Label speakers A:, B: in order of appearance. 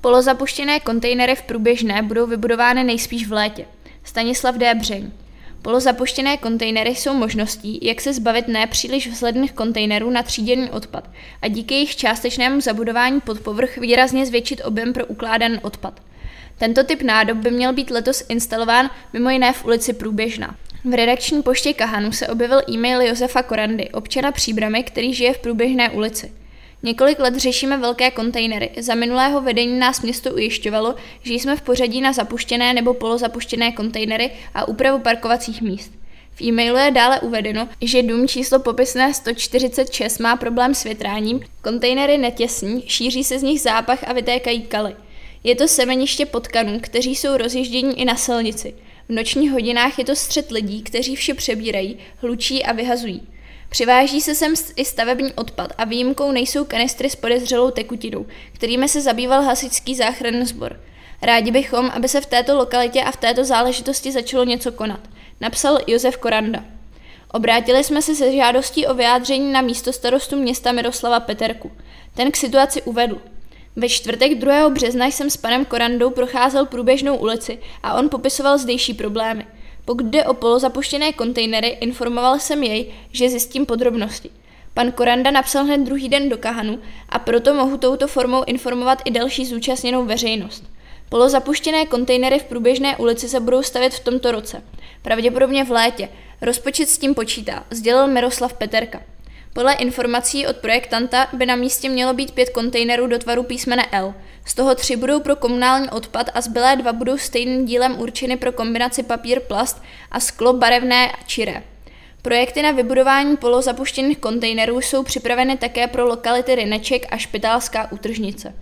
A: Polozapuštěné kontejnery v průběžné budou vybudovány nejspíš v létě. Stanislav D. Břeň. Polozapuštěné kontejnery jsou možností, jak se zbavit nepříliš vzhledných kontejnerů na tříděný odpad a díky jejich částečnému zabudování pod povrch výrazně zvětšit objem pro ukládaný odpad. Tento typ nádob by měl být letos instalován mimo jiné v ulici Průběžná. V redakční poště Kahanu se objevil e-mail Josefa Korandy, občana Příbramy, který žije v Průběžné ulici. Několik let řešíme velké kontejnery. Za minulého vedení nás město ujišťovalo, že jsme v pořadí na zapuštěné nebo polozapuštěné kontejnery a úpravu parkovacích míst. V e-mailu je dále uvedeno, že dům číslo popisné 146 má problém s větráním, kontejnery netěsní, šíří se z nich zápach a vytékají kaly. Je to semeniště potkanů, kteří jsou rozježdění i na silnici. V nočních hodinách je to střed lidí, kteří vše přebírají, hlučí a vyhazují. Přiváží se sem i stavební odpad a výjimkou nejsou kanistry s podezřelou tekutinou, kterými se zabýval hasičský záchranný sbor. Rádi bychom, aby se v této lokalitě a v této záležitosti začalo něco konat, napsal Josef Koranda. Obrátili jsme se se žádostí o vyjádření na místo starostu města Miroslava Peterku. Ten k situaci uvedl. Ve čtvrtek 2. března jsem s panem Korandou procházel průběžnou ulici a on popisoval zdejší problémy – pokud jde o polozapuštěné kontejnery, informoval jsem jej, že zjistím podrobnosti. Pan Koranda napsal hned druhý den do Kahanu a proto mohu touto formou informovat i další zúčastněnou veřejnost. Polozapuštěné kontejnery v průběžné ulici se budou stavět v tomto roce. Pravděpodobně v létě. Rozpočet s tím počítá, sdělil Miroslav Peterka. Podle informací od projektanta by na místě mělo být pět kontejnerů do tvaru písmene L. Z toho tři budou pro komunální odpad a zbylé dva budou stejným dílem určeny pro kombinaci papír, plast a sklo barevné a čiré. Projekty na vybudování polozapuštěných kontejnerů jsou připraveny také pro lokality Ryneček a Špitálská útržnice.